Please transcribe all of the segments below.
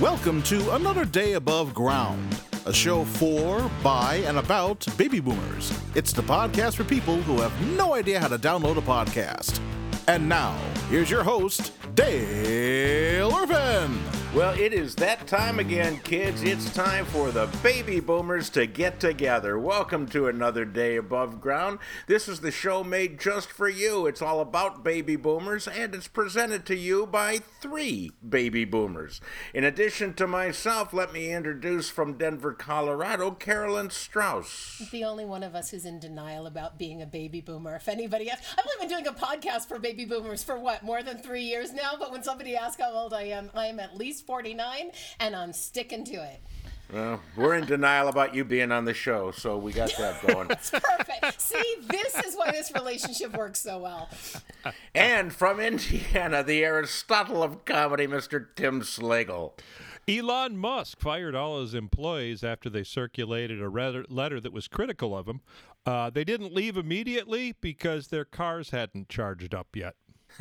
Welcome to another day above ground, a show for, by, and about baby boomers. It's the podcast for people who have no idea how to download a podcast. And now, here's your host, Dale Irvin. Well, it is that time again, kids. It's time for the baby boomers to get together. Welcome to another day above ground. This is the show made just for you. It's all about baby boomers, and it's presented to you by three baby boomers. In addition to myself, let me introduce from Denver, Colorado, Carolyn Strauss. The only one of us who's in denial about being a baby boomer. If anybody else, I've only been doing a podcast for baby boomers for what, more than three years now? But when somebody asks how old I am, I am at least 49 and I'm sticking to it. Well, we're in denial about you being on the show, so we got that going. It's perfect. See, this is why this relationship works so well. and from Indiana, the Aristotle of comedy, Mr. Tim Slagle. Elon Musk fired all his employees after they circulated a letter that was critical of him. Uh, they didn't leave immediately because their cars hadn't charged up yet.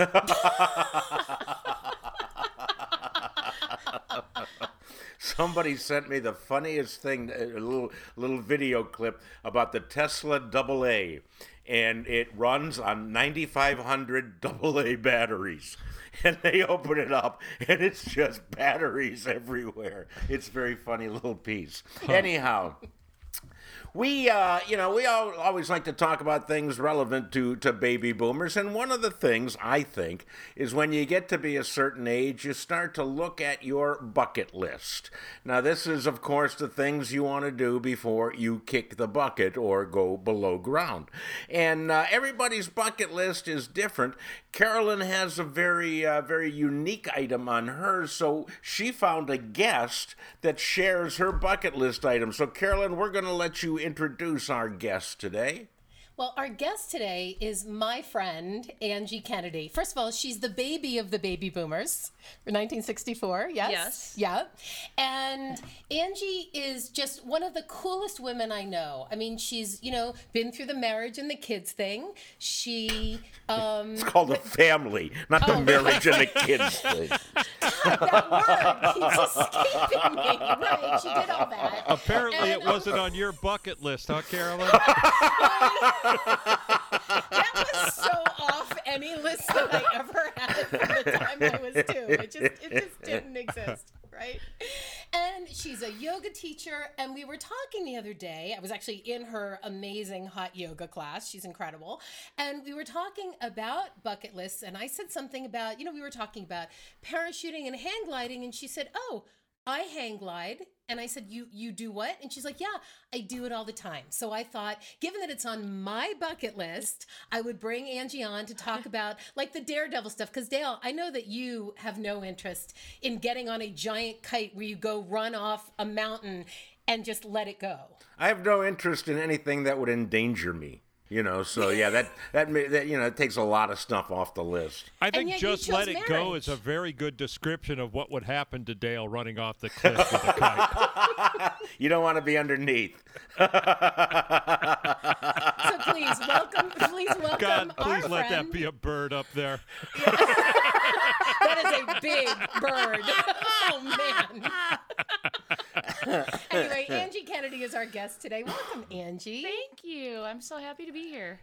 Somebody sent me the funniest thing, a little little video clip about the Tesla AA, and it runs on 9,500 AA batteries. And they open it up, and it's just batteries everywhere. It's a very funny little piece. Huh. Anyhow we uh, you know we all, always like to talk about things relevant to to baby boomers and one of the things i think is when you get to be a certain age you start to look at your bucket list. Now this is of course the things you want to do before you kick the bucket or go below ground. And uh, everybody's bucket list is different. Carolyn has a very uh, very unique item on hers so she found a guest that shares her bucket list item. So carolyn we're going to let you introduce our guest today. Well, our guest today is my friend, Angie Kennedy. First of all, she's the baby of the baby boomers, 1964, yes? Yes. Yeah. And Angie is just one of the coolest women I know. I mean, she's, you know, been through the marriage and the kids thing. She. Um, it's called a family, not the oh, marriage and the kids thing. that word keeps escaping me. Right, she did all that. Apparently, and, it wasn't on your bucket list, huh, Carolyn? that was so off any list that I ever had from the time I was two. It just it just didn't exist, right? And she's a yoga teacher, and we were talking the other day. I was actually in her amazing hot yoga class. She's incredible. And we were talking about bucket lists, and I said something about, you know, we were talking about parachuting and hang gliding, and she said, Oh, I hang glide. And I said, "You you do what?" And she's like, "Yeah, I do it all the time." So I thought, given that it's on my bucket list, I would bring Angie on to talk about like the daredevil stuff cuz Dale, I know that you have no interest in getting on a giant kite where you go run off a mountain and just let it go. I have no interest in anything that would endanger me. You know, so yeah, that, that that you know, it takes a lot of stuff off the list. I think just let it marriage. go is a very good description of what would happen to Dale running off the cliff with a kite. you don't want to be underneath. so please welcome, please welcome. God, please let friend. that be a bird up there. that is a big bird. oh man. anyway, Angie Kennedy is our guest today. Welcome, Angie. Thank you. I'm so happy to be here.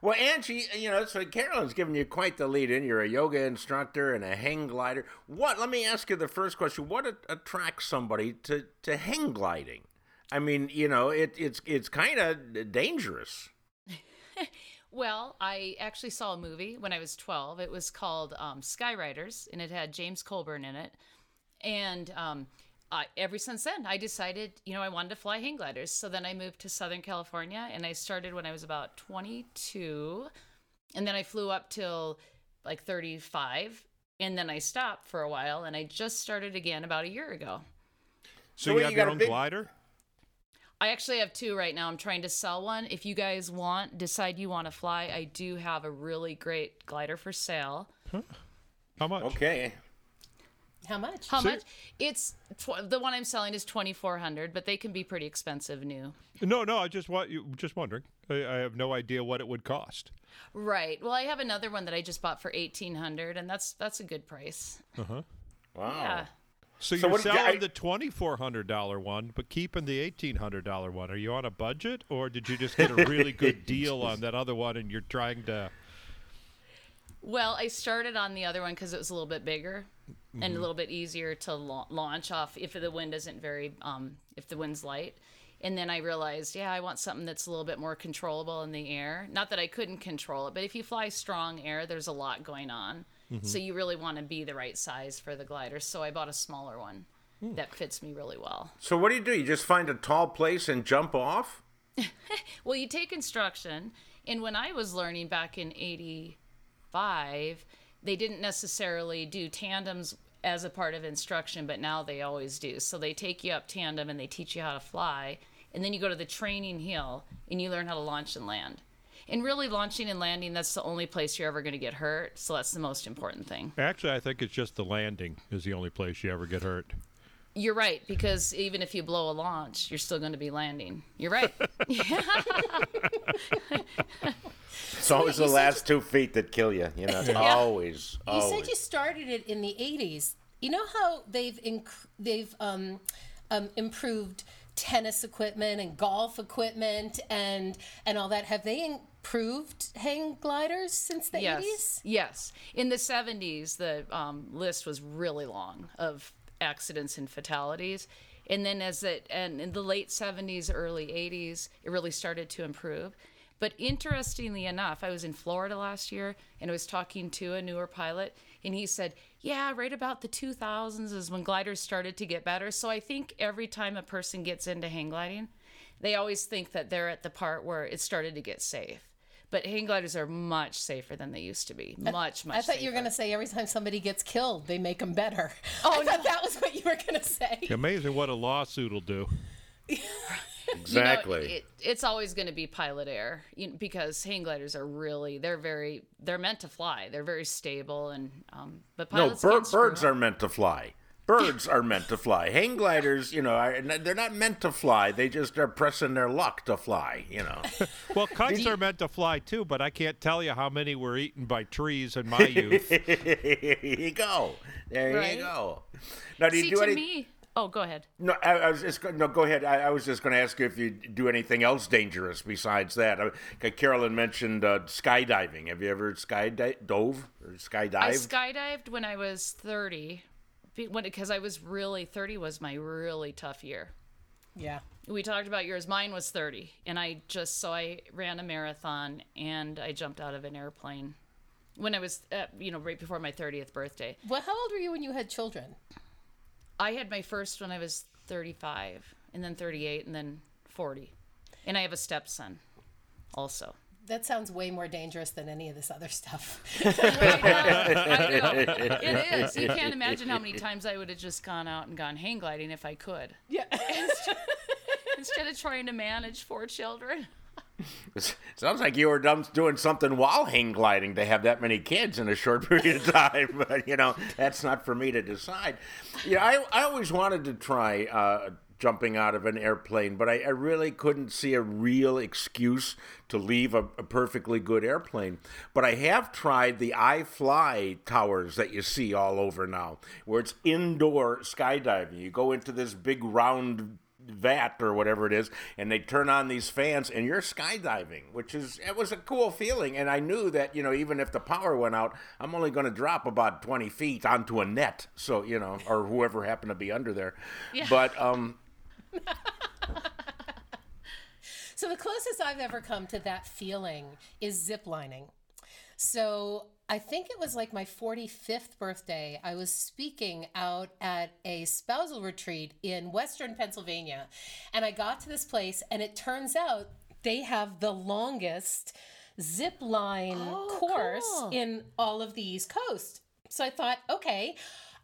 Well, Angie, you know, so Carolyn's giving you quite the lead in. You're a yoga instructor and a hang glider. What? Let me ask you the first question. What attracts somebody to, to hang gliding? I mean, you know, it, it's it's kind of dangerous. well, I actually saw a movie when I was 12. It was called um, Skyriders, and it had James Coburn in it. And um, I, ever since then, I decided, you know, I wanted to fly hang gliders. So then I moved to Southern California and I started when I was about 22. And then I flew up till like 35. And then I stopped for a while and I just started again about a year ago. So, so you have you your own big... glider? I actually have two right now. I'm trying to sell one. If you guys want, decide you want to fly, I do have a really great glider for sale. Huh. How much? Okay. How much? How so, much? It's tw- the one I'm selling is twenty four hundred, but they can be pretty expensive new. No, no, I just want you just wondering. I, I, have no idea what it would cost. Right. Well, I have another one that I just bought for eighteen hundred, and that's that's a good price. Uh huh. Wow. Yeah. So, So you're what- selling I- the twenty-four hundred dollar one, but keeping the eighteen hundred dollar one. Are you on a budget, or did you just get a really good deal on that other one, and you're trying to? Well, I started on the other one because it was a little bit bigger and a mm-hmm. little bit easier to la- launch off if the wind isn't very, um, if the wind's light. And then I realized, yeah, I want something that's a little bit more controllable in the air. Not that I couldn't control it, but if you fly strong air, there's a lot going on. Mm-hmm. So you really want to be the right size for the glider. So I bought a smaller one hmm. that fits me really well. So what do you do? You just find a tall place and jump off? Well, you take instruction, and when I was learning back in '85, they didn't necessarily do tandems as a part of instruction, but now they always do. So they take you up tandem and they teach you how to fly, and then you go to the training hill and you learn how to launch and land. And really, launching and landing, that's the only place you're ever going to get hurt. So that's the most important thing. Actually, I think it's just the landing is the only place you ever get hurt. You're right, because even if you blow a launch, you're still going to be landing. You're right. It's always the said last two feet that kill you. You know, it's always, You always. said you started it in the 80s. You know how they've inc- they've um, um, improved tennis equipment and golf equipment and and all that. Have they improved hang gliders since the yes 80s? yes in the 70s the um, list was really long of accidents and fatalities. And then as it and in the late 70s early 80s it really started to improve. But interestingly enough i was in florida last year and i was talking to a newer pilot and he said yeah right about the 2000s is when gliders started to get better. So i think every time a person gets into hang gliding they always think that they're at the part where it started to get safe but hang gliders are much safer than they used to be. Much, much. I thought you were going to say every time somebody gets killed, they make them better. Oh, I thought that was what you were going to say. Amazing what a lawsuit will do. You know, exactly. it, it's always going to be pilot air you know, because hang gliders are really they're very they're meant to fly. They're very stable and um, but no, pilots bir- birds up. are meant to fly. Birds are meant to fly. Hang gliders, you know, are, they're not meant to fly. They just are pressing their luck to fly. You know. Well, kites are meant to fly too, but I can't tell you how many were eaten by trees in my youth. there you go. There Right? you go. Now, do you See, do to any? me, oh, go ahead. No, I, I was just go- no. Go ahead. I, I was just going to ask you if you do anything else dangerous besides that. Uh, Carolyn mentioned uh, skydiving. Have you ever skydove or skydived? I skydived when I was 30 be- when because I was really 30 was my really tough year. Yeah. we talked about yours mine was 30 and i just so i ran a marathon and i jumped out of an airplane when i was uh, you know right before my 30th birthday Well, how old were you when you had children? i had my first when i was 35 and then 38 and then 40 and i have a stepson also That sounds way more dangerous than any of this other stuff. I know. it is you can't imagine how many times i would have just gone out and gone hang gliding if i could yeah. instead of trying to manage four children Sounds like you were doing something while hang gliding to have that many kids in a short period of time. But you know, that's not for me to decide. Yeah, I I always wanted to try uh, jumping out of an airplane, but I, I really couldn't see a real excuse to leave a, a perfectly good airplane. But I have tried the iFly towers that you see all over now, where it's indoor skydiving. You go into this big round vat or whatever it is and they turn on these fans and you're skydiving which is it was a cool feeling and i knew that you know even if the power went out i'm only going to drop about 20 feet onto a net so you know or whoever happened to be under there but um So the closest I've ever come to that feeling is ziplining. So I think it was like my 45th birthday. I was speaking out at a spousal retreat in Western Pennsylvania. And I got to this place, and it turns out they have the longest zip line oh, course cool. in all of the East Coast. So I thought, okay,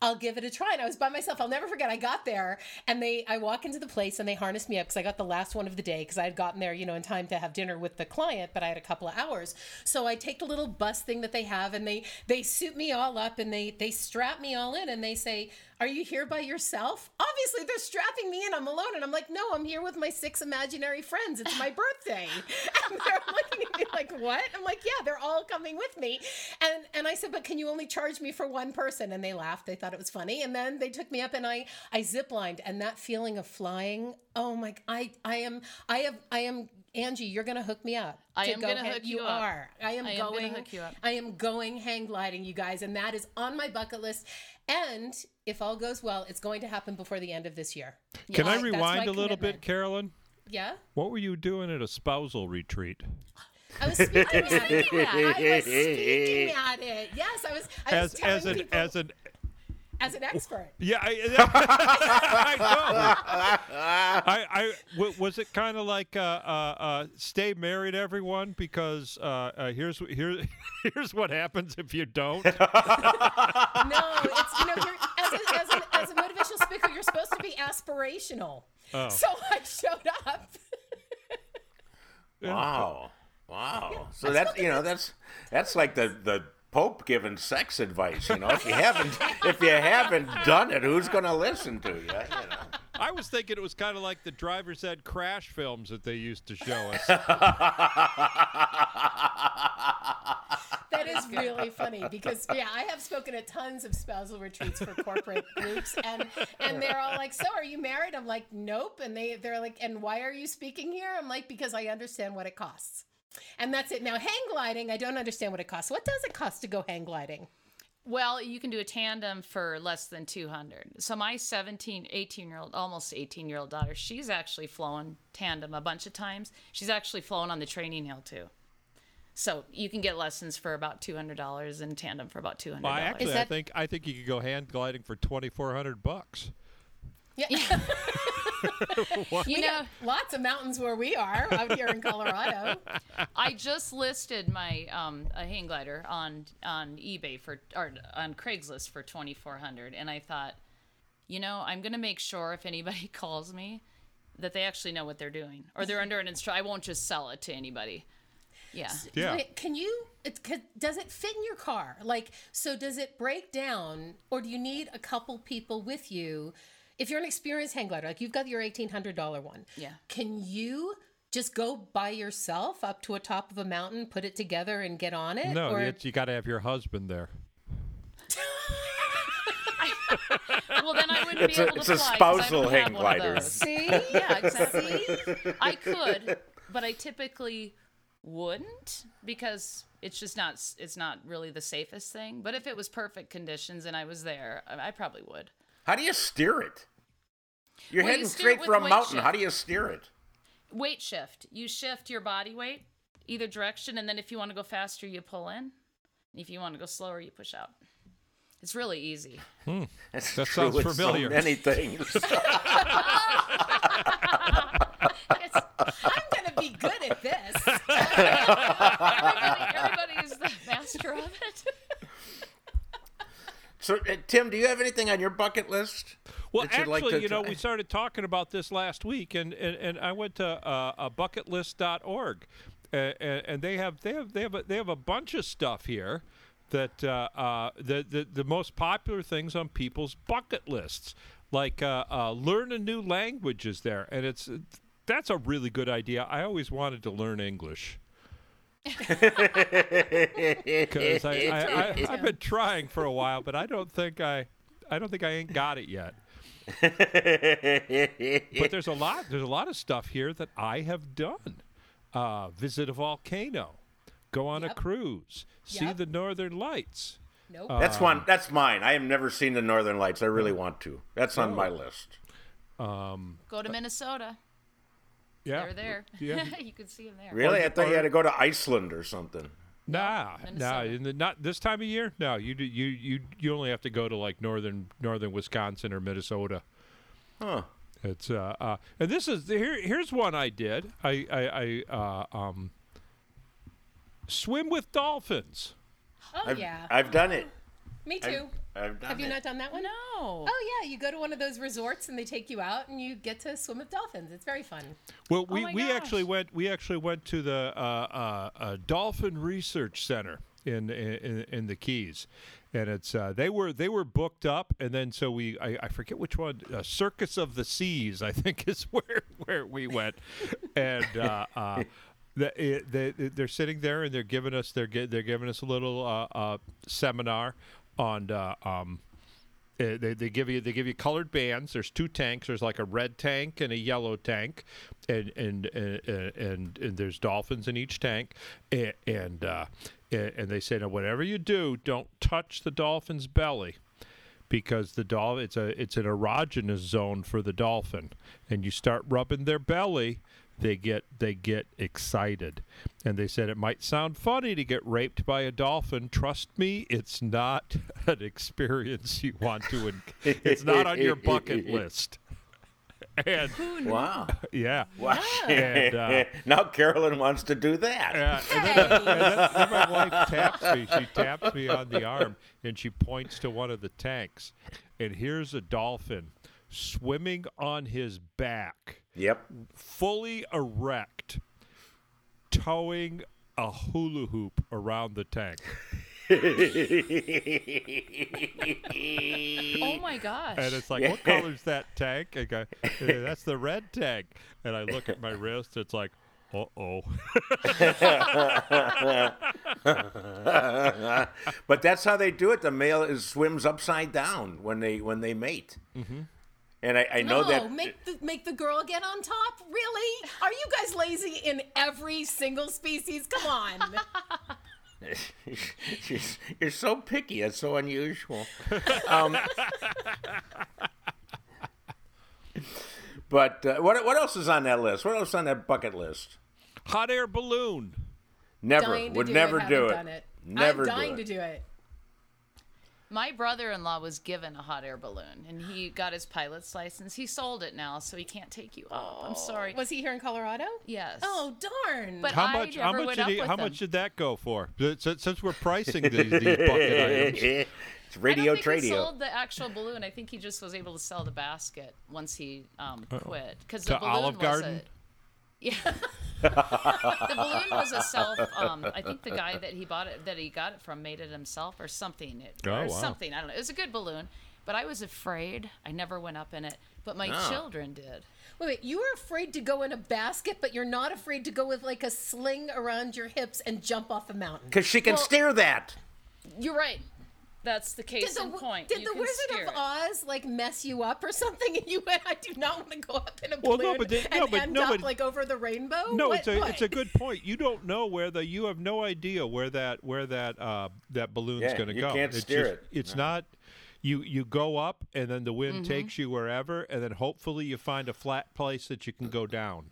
I'll give it a try. And I was by myself. I'll never forget. I got there and they, I walk into the place and they harnessed me up because I got the last one of the day because I had gotten there, you know, in time to have dinner with the client, but I had a couple of hours. So I take the little bus thing that they have and they, they suit me all up and they, they strap me all in and they say, are you here by yourself? Obviously, they're strapping me in. I'm alone. And I'm like, no, I'm here with my six imaginary friends. It's my birthday. and they're looking at me like, what? I'm like, yeah, they're all coming with me. And and I said, but can you only charge me for one person? And they laughed. They thought it was funny. And then they took me up and I I ziplined and that feeling of flying. Oh my! I I am I have I am Angie. You're gonna hook me up. I am go gonna hook you you up. are. I am I am going. hook you up. I am going hang gliding, you guys, and that is on my bucket list. And if all goes well, it's going to happen before the end of this year. Can I That's rewind a little commitment. bit, Carolyn? Yeah. What were you doing at a spousal retreat? I was speaking at it. I was speaking at it. Yes, I was. I was As telling as an people, as an as an expert. yeah, I, I know. I, I w- was it kind of like uh, uh, uh, stay married, everyone, because uh, uh, here's here, here's what happens if you don't. No, it's you know, you're, as, a, as, an, as a motivational speaker, you're supposed to be aspirational. Oh. So I showed up. Wow. Wow. So that's you know that's that's like the the Pope giving sex advice. You know, if you haven't if you haven't done it, who's going to listen to you? You know. I was thinking it was kind of like the driver's ed crash films that they used to show us. That is really funny because yeah, I have spoken at tons of spousal retreats for corporate groups, and and they're all like, "So, are you married?" I'm like, "Nope," and they they're like, "And why are you speaking here?" I'm like, "Because I understand what it costs." And that's it. Now, hang gliding, I don't understand what it costs. What does it cost to go hang gliding? Well, you can do a tandem for less than 200. So my 17, 18 year old, almost 18 year old daughter, she's actually flown tandem a bunch of times. She's actually flown on the training hill too. So you can get lessons for about $200 and tandem for about $200. Well, I actually, I think I think you could go hand gliding for twenty four hundred bucks. Yeah, you know, lots of mountains where we are out here in Colorado. I just listed my um, a hang glider on on eBay for or on Craigslist for 2400 and I thought, you know, I'm going to make sure if anybody calls me that they actually know what they're doing or they're under an instruction. I won't just sell it to anybody. Yeah. Yeah. Wait, can you? It, could, does it fit in your car? Like, so does it break down, or do you need a couple people with you? If you're an experienced hang glider, like you've got your eighteen hundred dollar one, Yeah. Can you just go by yourself up to a top of a mountain, put it together, and get on it? No, or, it's, you got to have your husband there. Well, then I wouldn't It's be a- able to fly. it's a fly 'cause I spousal hang have one of glider. see, Yeah, exactly. I could, but I typically wouldn't because it's just not it's not really the safest thing. But if it was perfect conditions and I was there, I, I probably would. How do you steer it? You're Well, heading steer straight for a with weight mountain. How do you steer it? Weight shift. You shift your body weight either direction, and then if you want to go faster, you pull in. If you want to go slower, you push out. It's really easy. Hmm. That's That true sounds familiar. So many things. It's, I'm gonna be good at this. everybody, everybody is the master of it. so, uh, Tim, do you have anything on your bucket list? Well, that you'd actually, like to you know, we started talking about this last week, and, and, and I went to uh, uh, bucketlist.org, uh, and, and they have they have they have a, they have a bunch of stuff here that uh, uh, the, the the most popular things on people's bucket lists, like uh, uh, learn a new language is there, and it's that's a really good idea. I always wanted to learn English. Because I, I, I, I've been trying for a while, but I don't think I, I don't think I ain't got it yet. but there's a lot there's a lot of stuff here that I have done. Uh, visit a volcano, go on a cruise, see Yep. the northern lights. Nope. That's one. That's mine. I have never seen the Northern Lights. I really want to. That's Oh. on my list. Go to Minnesota. Yeah, They're there. Yeah. you can see them there. Really, Or- I thought you had to go to Iceland or something. Nah, nah, in the, not this time of year. No, you do, you you you only have to go to like northern northern Wisconsin or Minnesota. Huh. It's uh, uh and this is here. Here's one I did. I I, I uh, um swim with dolphins. oh I've, yeah, I've done it. me too. I've done Have you it. not done that one? No. Oh yeah, you go to one of those resorts and they take you out and you get to swim with dolphins. It's very fun. Well, we, my we actually went we actually went to the uh, uh, uh, Dolphin Research Center in, in in the Keys, and it's uh, they were they were booked up, and then so we I, I forget which one uh, Circus of the Seas I think is where where we went, and. Uh, uh, the, it, they, they're sitting there and they're giving us they're they're giving us a little uh, uh, seminar on uh, um, Uh, they, they give you they give you colored bands. There's two tanks. There's like a red tank and a yellow tank, and and and and, and there's dolphins in each tank, and and, uh, and they say now whatever you do, don't touch the dolphin's belly because the dolphin it's a it's an erogenous zone for the dolphin and you start rubbing their belly they get they get excited and they said it might sound funny to get raped by a dolphin trust me it's not an experience you want to en- it's not on your bucket list and Wow. yeah Wow. And, uh, now Carolyn wants to do that. uh, and, then, and then- then my wife taps me. She taps me on the arm and she points to one of the tanks. And here's a dolphin swimming on his back, Yep. fully erect, towing a hula hoop around the tank. Oh my gosh. And it's like, what color's that tank? I go, "Uh, that's the red tank. And I look at my wrist. It's like, uh oh. but that's how they do it. The male is swims upside down when they when they mate. Mm-hmm. And I, I know no, that make the make the girl get on top. Really? Are you guys lazy in every single species? Come on. She's, you're so picky. It's so unusual. um, but uh, what what else is on that list? What else is on that bucket list? Hot air balloon. Never would never do it. It. Never I'm do dying it. to do it. My brother-in-law was given a hot air balloon, and he got his pilot's license. He sold it now, so he can't take you up. I'm sorry. Was he here in Colorado? Yes. Oh darn. But How I much? How much went did up he? How them. much did that go for? Since, since we're pricing these, these bucket items. it's radio I don't think he sold the actual balloon. I think he just was able to sell the basket once he um, quit because To the balloon Olive was Garden? a yeah. The balloon was a self. Um, I think the guy that he bought it, that he got it from, made it himself or something. It, Oh, or wow. something. I don't know. It was a good balloon, but I was afraid. I never went up in it, but my Oh. children did. wait, wait, you were afraid to go in a basket, but you're not afraid to go with like a sling around your hips and jump off a mountain. Because she can Well- steer that. You're right. That's the Did case the, in point. did You the Wizard steer of. Oz like mess you up or something? And you went, I do not want to go up in a Well, balloon no, but they- and no, but- end no, up but- like over the rainbow. No, What- it's a what? it's a good point. You don't know where the you have no idea where that where that uh, that balloon's Yeah, going to go. you can't it's steer just- it. It's not. You you go up and then the wind Mm-hmm. takes you wherever, and then hopefully you find a flat place that you can go down.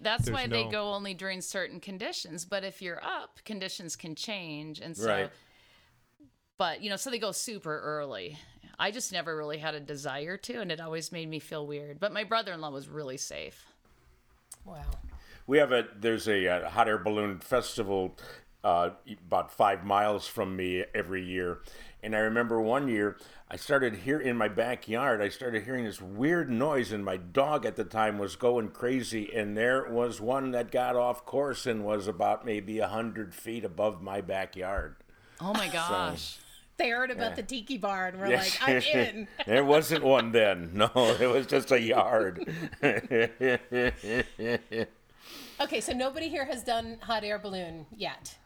That's There's why they go only during certain conditions. But if you're up, conditions can change, and so. Right. But you know, so they go super early. I just never really had a desire to, and it always made me feel weird. But my brother-in-law was really safe. wow. We have a there's a, uh hot air balloon festival uh, about five miles from me every year, and I remember one year I started here in my backyard. I started hearing this weird noise, and my dog at the time was going crazy. And there was one that got off course and was about maybe a hundred feet above my backyard. Oh my gosh. They heard about the tiki bar and we're like, I'm in. there wasn't one then. No, it was just a yard. Okay, so nobody here has done hot air balloon yet.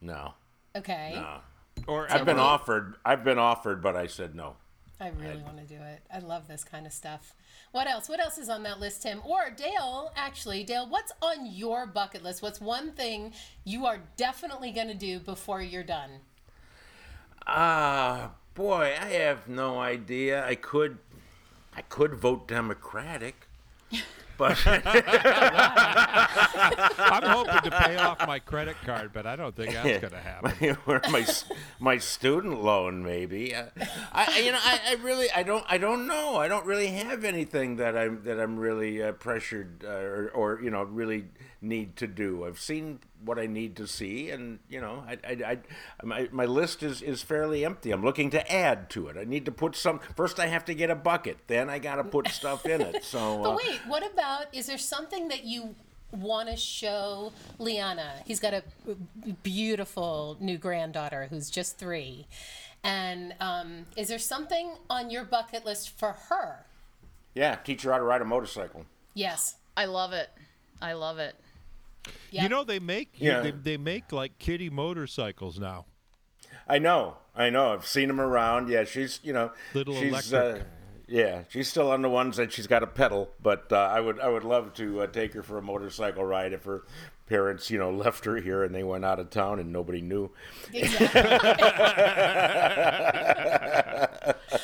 no, Okay. no. Or I've been offered. I've been offered, but I said no. I really want to do it. I love this kind of stuff. What else? What else is on that list, Tim? Or Dale, actually, Dale, what's on your bucket list? What's one thing you are definitely going to do before you're done? Ah, boy, I have no idea. I could, I could vote Democratic, but I'm hoping to pay off my credit card, but I don't think that's going to happen. or my my student loan maybe. Uh, I, you know, I, I really, I don't, I don't know. I don't really have anything that I'm that I'm really uh, pressured uh, or, or you know really need to do. I've seen what I need to see, and you know, I, I, I my, my list is is fairly empty. I'm looking to add to it. I need to put some. First, I have to get a bucket. Then I got to put stuff in it. So. But Uh, wait, what about, is there something that you want to show Liana? He's got a beautiful new granddaughter who's just three. And um, is there something on your bucket list for her? yeah, teach her how to ride a motorcycle. Yes. I love it. I love it. Yeah. You know they make Yeah. they, they make like kitty motorcycles now. I know, I know. I've seen them around. Yeah, she's you know, Little she's, electric. Uh, yeah, she's still on the ones that she's got a pedal. But uh, I would I would love to uh, take her for a motorcycle ride if her parents you know left her here and they went out of town and nobody knew. Exactly. I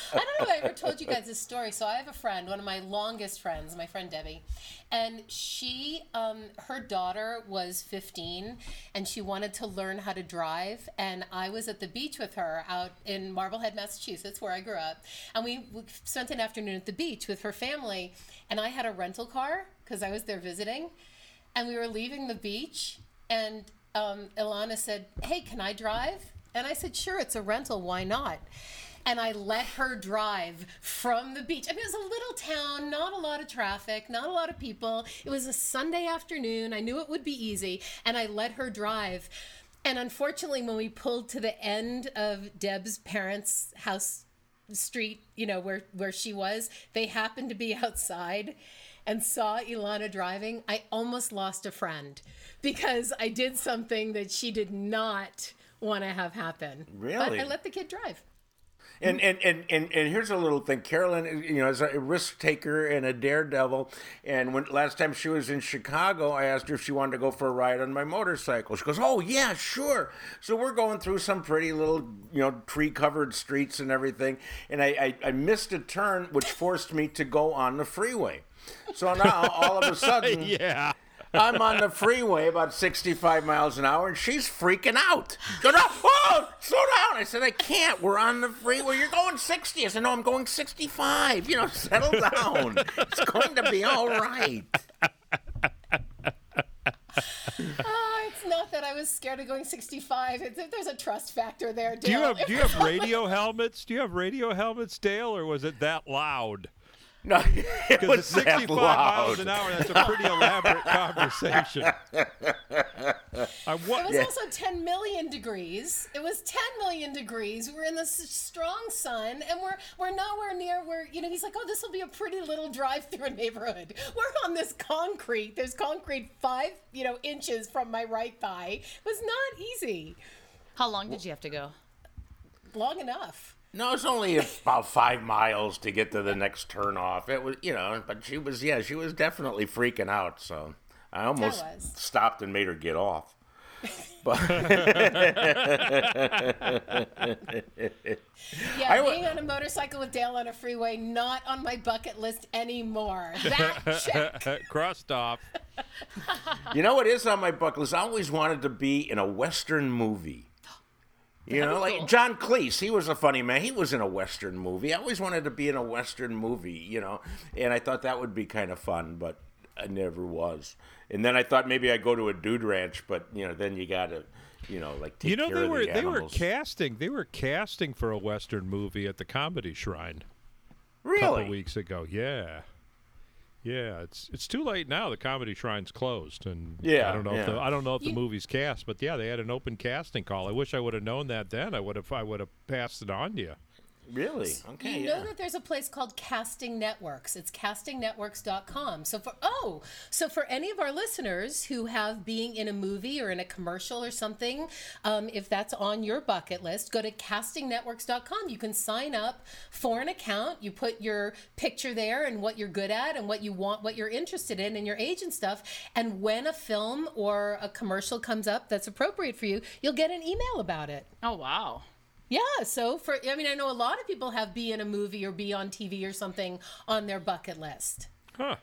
you guys this story. So I have a friend, one of my longest friends, my friend Debbie, and she, um, her daughter was 15, and she wanted to learn how to drive. And I was at the beach with her out in Marblehead, Massachusetts, where I grew up, and we, we spent an afternoon at the beach with her family. And I had a rental car because I was there visiting, and we were leaving the beach, and um, Ilana said, "Hey, can I drive?" And I said, "Sure, it's a rental. Why not?" And I let her drive from the beach. I mean, it was a little town, not a lot of traffic, not a lot of people. It was a Sunday afternoon. I knew it would be easy, and I let her drive. And unfortunately, when we pulled to the end of Deb's parents' house street, you know, where where she was, they happened to be outside and saw Ilana driving. I almost lost a friend because I did something that she did not want to have happen. But Really? I let the kid drive. And, and, and, and, and here's a little thing. Carolyn, you know, is a risk taker and a daredevil. And when last time she was in Chicago, I asked her if she wanted to go for a ride on my motorcycle. She goes, "Oh yeah, sure." So we're going through some pretty little, you know, tree-covered streets and everything. And I, I, I missed a turn, which forced me to go on the freeway. So now all of a sudden, Yeah. I'm on the freeway about 65 miles an hour, and she's freaking out. Go down, whoa, slow down. I said, I can't. We're on the freeway. You're going 60. I said, no, I'm going 65. You know, settle down. It's going to be all right. Oh, it's not that I was scared of going 65. It's, there's a trust factor there, Do you Dale. have do you have radio helmets? Do you have radio helmets, Dale, or was it that loud? No, it Because was at that 65 miles an hour, that's a pretty elaborate conversation. I wa- It was also 10 million degrees. It was 10 million degrees. We're in the strong sun, and we're we're nowhere near where you know. He's like, "Oh, this will be a pretty little drive through neighborhood." We're on this concrete. There's concrete five you know inches from my right thigh. It was not easy. How long did you have to go? Long enough. No, it's only about five miles to get to the next turn off. It was, you know, but she was, yeah, she was definitely freaking out. So I almost was. stopped and made her get off. But Yeah, I wa- being on a motorcycle with Dale on a freeway, not on my bucket list anymore. That check. crossed off. You know what is on my bucket list? I always wanted to be in a Western movie. You know, like cool. John Cleese, he was a funny man. He was in a Western movie. I always wanted to be in a Western movie, you know, and I thought that would be kind of fun, but I never was. And then I thought maybe I'd go to a dude ranch, but, you know, then you got to, you know, like take You know care they of were the they were casting they were casting for a western movie at the Comedy Shrine Really? a really? couple weeks ago. Yeah. Yeah, it's it's too late now. The Comedy Shrine's closed, and Yeah, I don't know if the. I don't know if the You- movie's cast, but yeah, they had an open casting call. I wish I would have known that then. I would have I would have passed it on to you. Really? Okay. You yeah. know that there's a place called Casting Networks. It's castingnetworks.com. So for oh, so for any of our listeners who have being in a movie or in a commercial or something, um, if that's on your bucket list, go to castingnetworks.com. You can sign up for an account. You put your picture there and what you're good at and what you want, what you're interested in, and your age and stuff. And when a film or a commercial comes up that's appropriate for you, you'll get an email about it. Oh wow. Yeah, so for I mean I know a lot of people have be in a movie or be on TV or something on their bucket list. Huh.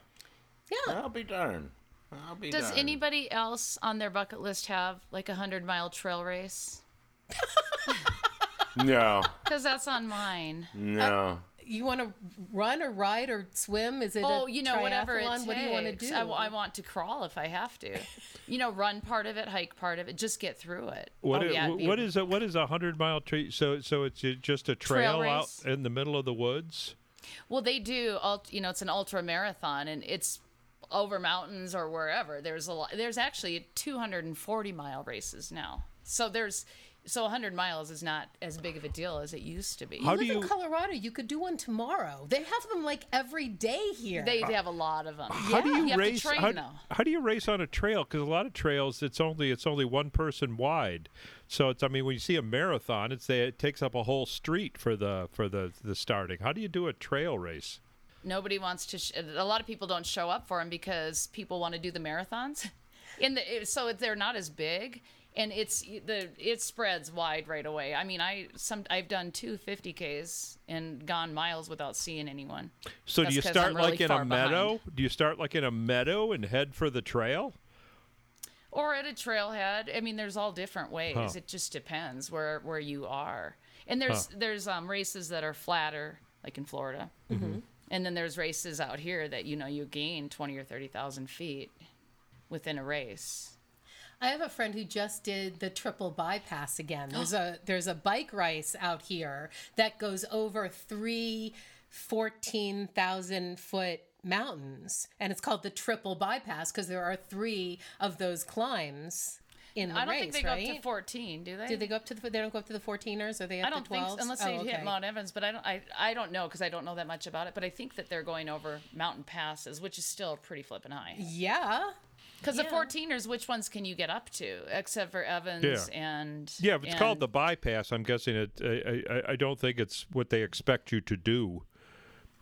Yeah. I'll be darned. I'll be Does darned. anybody else on their bucket list have like a hundred mile trail race? No. Because that's on mine. No. Uh, You want to run or ride or swim? Is it Oh, a you know, whatever it takes. What do you want to do? I want to crawl if I have to. you know, run part of it, hike part of it, just get through it. What oh, i- yeah, it'd be what a- is a what is a hundred mile tree? So so it's uh, just a Trail trail, out in the middle of the woods. Well, they do. You know, it's an ultra marathon, and it's over mountains or wherever. There's a lot. There's actually 240 mile races now. So there's So 100 miles is not as big of a deal as it used to be. How you do live you- in Colorado. You could do one tomorrow. They have them like every day here. They, they have a lot of them. How do you, have race? to train how, how do you race on a trail? Because a lot of trails, it's only it's only one person wide. So it's I mean, when you see a marathon, it's it takes up a whole street for the for the the starting. How do you do a trail race? Nobody wants to. Sh- a lot of people don't show up for them because people want to do the marathons, in the so they're not as big, and it's the it spreads wide right away. I mean, I some I've done two 50ks and gone miles without seeing anyone. So That's do you start really like in a far behind. meadow? Do you start like in a meadow and head for the trail? or at a trailhead. I mean, there's all different ways. Huh. It just depends where where you are. And there's there's um, races that are flatter, like in Florida, Mm-hmm. and then there's races out here that you know you gain twenty or thirty thousand feet within a race. I have a friend who just did the triple bypass again. There's a there's a bike race out here that goes over three 14,000 foot mountains and it's called the triple bypass because there are three of those climbs in the I don't race, think they right? go up to fourteen, do they? Do they go up to the they don't go up to the 14ers or they up I don't to think 12s? unless Oh, they okay. hit Mount Evans, but I don't I, I don't know because I don't know that much about it. But I think that they're going over mountain passes, which is still pretty flipping high. Yeah. Because Yeah. the 14ers, which ones can you get up to except for Evans Yeah. and Yeah, if it's called the bypass, I'm guessing it. I, I, I don't think it's what they expect you to do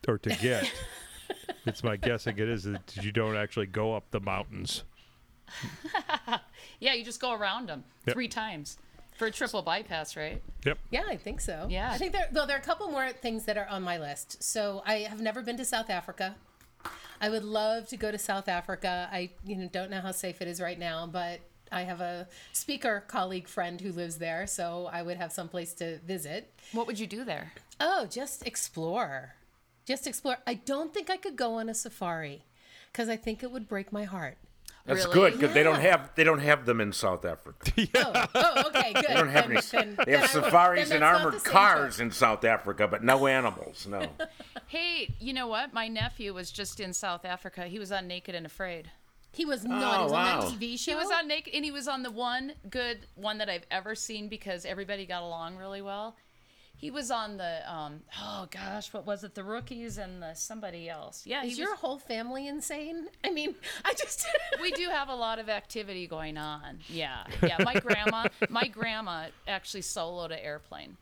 or to get. it's my guessing it is that you don't actually go up the mountains. Yeah, you just go around them Yep. three times for a triple bypass, right? Yep. Yeah, I think so. Yeah. I think there though there are a couple more things that are on my list. So I have never been to South Africa. I would love to go to South Africa. I you know don't know how safe it is right now, but I have a speaker colleague friend who lives there, so I would have some place to visit. What would you do there? Oh, just explore. Just explore. I don't think I could go on a safari because I think it would break my heart. That's Really? good because they don't have they don't have them in South Africa. Oh, oh okay, good. They don't have any. Then- They have safaris and armored cars trip. in South Africa, but no animals. No. Hey, you know what? My nephew was just in South Africa. He was on Naked and Afraid. He was not. Oh, he was wow. on that TV show. He was on Naked, and he was on the one good one that I've ever seen because everybody got along really well. He was on the um oh gosh, what was it? The rookies and the somebody else. Yeah, he Is was, your whole family insane? I mean, I just. we do have a lot of activity going on. Yeah, yeah. My grandma, my grandma actually soloed an airplane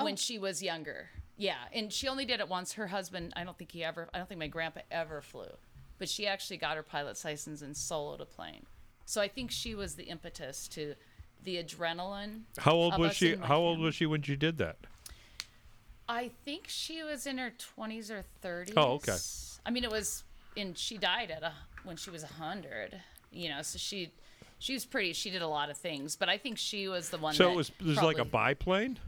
when she was younger. Yeah, and she only did it once. Her husband, I don't think he ever. I don't think my grandpa ever flew, but she actually got her pilot's license and soloed a plane. So I think she was the impetus to the adrenaline. How old was she? How old family. was she when she did that? I think she was in her twenties or thirties. Oh, okay. I mean, it was, and she died at a when she was a hundred. You know, so she she was pretty. She did a lot of things, but I think she was the one. So that it was it was like a biplane.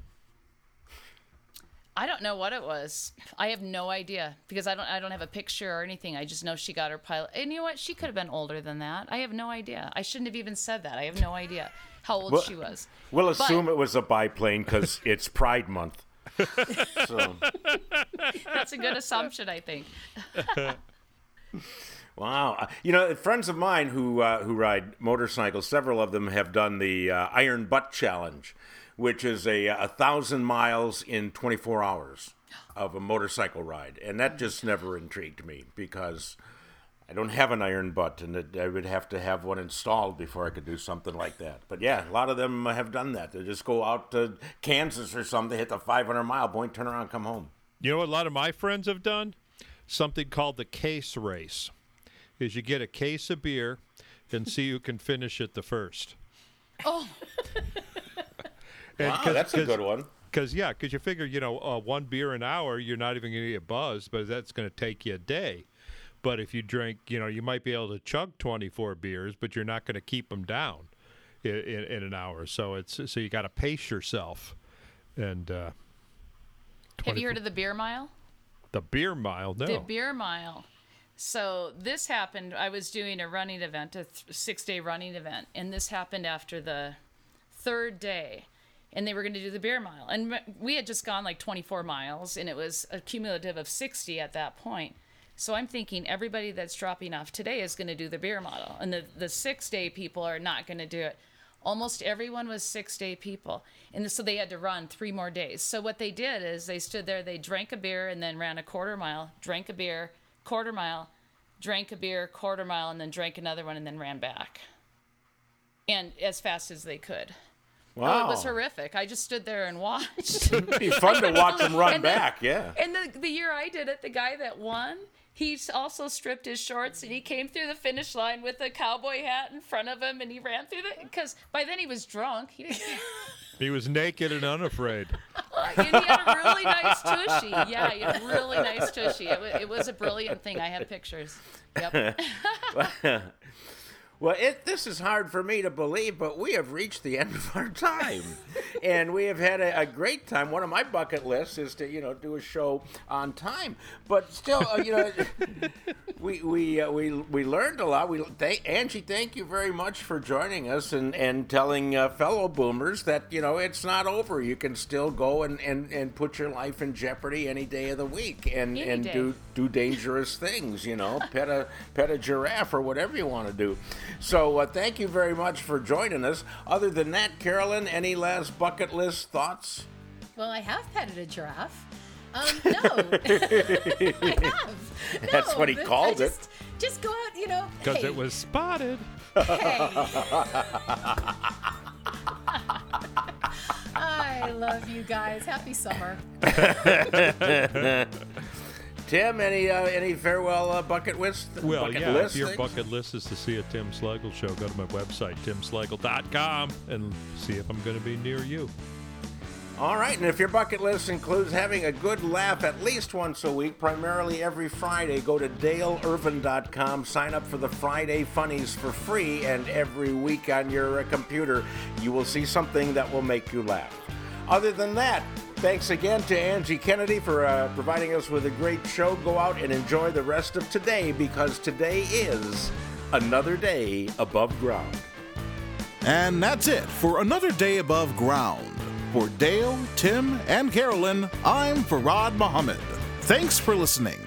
I don't know what it was. I have no idea because I don't. I don't have a picture or anything. I just know she got her pilot. And you know what? She could have been older than that. I have no idea. I shouldn't have even said that. I have no idea how old Well- she was. We'll assume it was a biplane because it's Pride Month. so, That's a good assumption, I think. wow, you know, friends of mine who uh, who ride motorcycles, several of them have done the uh, Iron Butt Challenge, which is a a thousand miles in 24 hours of a motorcycle ride, and that just never intrigued me because. I don't have an iron butt, and it, I would have to have one installed before I could do something like that. But yeah, a lot of them have done that. They just go out to Kansas or something, they hit the 500 mile point, turn around, come home. You know what a lot of my friends have done? Something called the case race. Is you get a case of beer and see who can finish it the first. Oh, And Wow, that's a good one. Because yeah, because you figure you know uh, one beer an hour, you're not even going to get buzzed, but that's going to take you a day. But if you drink, you know, you might be able to chug 24 beers, but you're not going to keep them down in, in, in an hour. So it's so you got to pace yourself. And uh, have you heard of the beer mile? the beer mile? No. The beer mile. So this happened. I was doing a running event, a th- six-day running event, and this happened after the third day, and they were going to do the beer mile, and we had just gone like 24 miles, and it was a cumulative of 60 at that point. So I'm thinking everybody that's dropping off today is going to do the beer model, and the the six-day people are not going to do it. almost everyone was six day people. And so they had to run three more days. So what they did is they stood there, they drank a beer and then ran a quarter mile, drank a beer, quarter mile, drank a beer, quarter mile, and then drank another one and then ran back. And as fast as they could. Wow. Oh, it was horrific. I just stood there and watched. It'd be fun to watch them run And back. Yeah. and the, the year I did it, the guy that won, he also stripped his shorts and he came through the finish line with a cowboy hat in front of him and he ran through the because by then he was drunk. He didn't, He was naked and unafraid. and he had a really nice tushy. Yeah, he had a really nice tushy. It, wa- it was a brilliant thing. I have pictures. Yep. Well, it, this is hard for me to believe, but we have reached the end of our time, and we have had a, a great time. One of my bucket lists is to, you know, do a show on time. But still, uh, you know, we we uh, we we learned a lot. We thank Angie. Thank you very much for joining us and and telling uh, fellow boomers that you know it's not over. You can still go and, and, and put your life in jeopardy any day of the week and Any and day. do do dangerous things. You know, pet a pet a giraffe or whatever you want to do. So uh, thank you very much for joining us. Other than that, Carolyn, any last bucket list thoughts? Well, I have petted a giraffe. Um, no, I have. That's what he but I called it. just, Just go out, you know. Because hey, it was spotted. Hey. I love you guys. Happy summer. Tim, any uh, any farewell uh, bucket list? Well, bucket yeah, list if your things? bucket list is to see a Tim Slagle show, go to my website, timslagle.com, and see if I'm going to be near you. All right, and if your bucket list includes having a good laugh at least once a week, primarily every Friday, go to daleirvin.com, sign up for the Friday Funnies for free, and every week on your uh, computer, you will see something that will make you laugh. Other than that, thanks again to Angie Kennedy for uh, providing us with a great show. Go out and enjoy the rest of today because today is another day above ground. And that's it for another day above ground. For Dale, Tim, and Carolyn, I'm Farad Muhammad. Thanks for listening.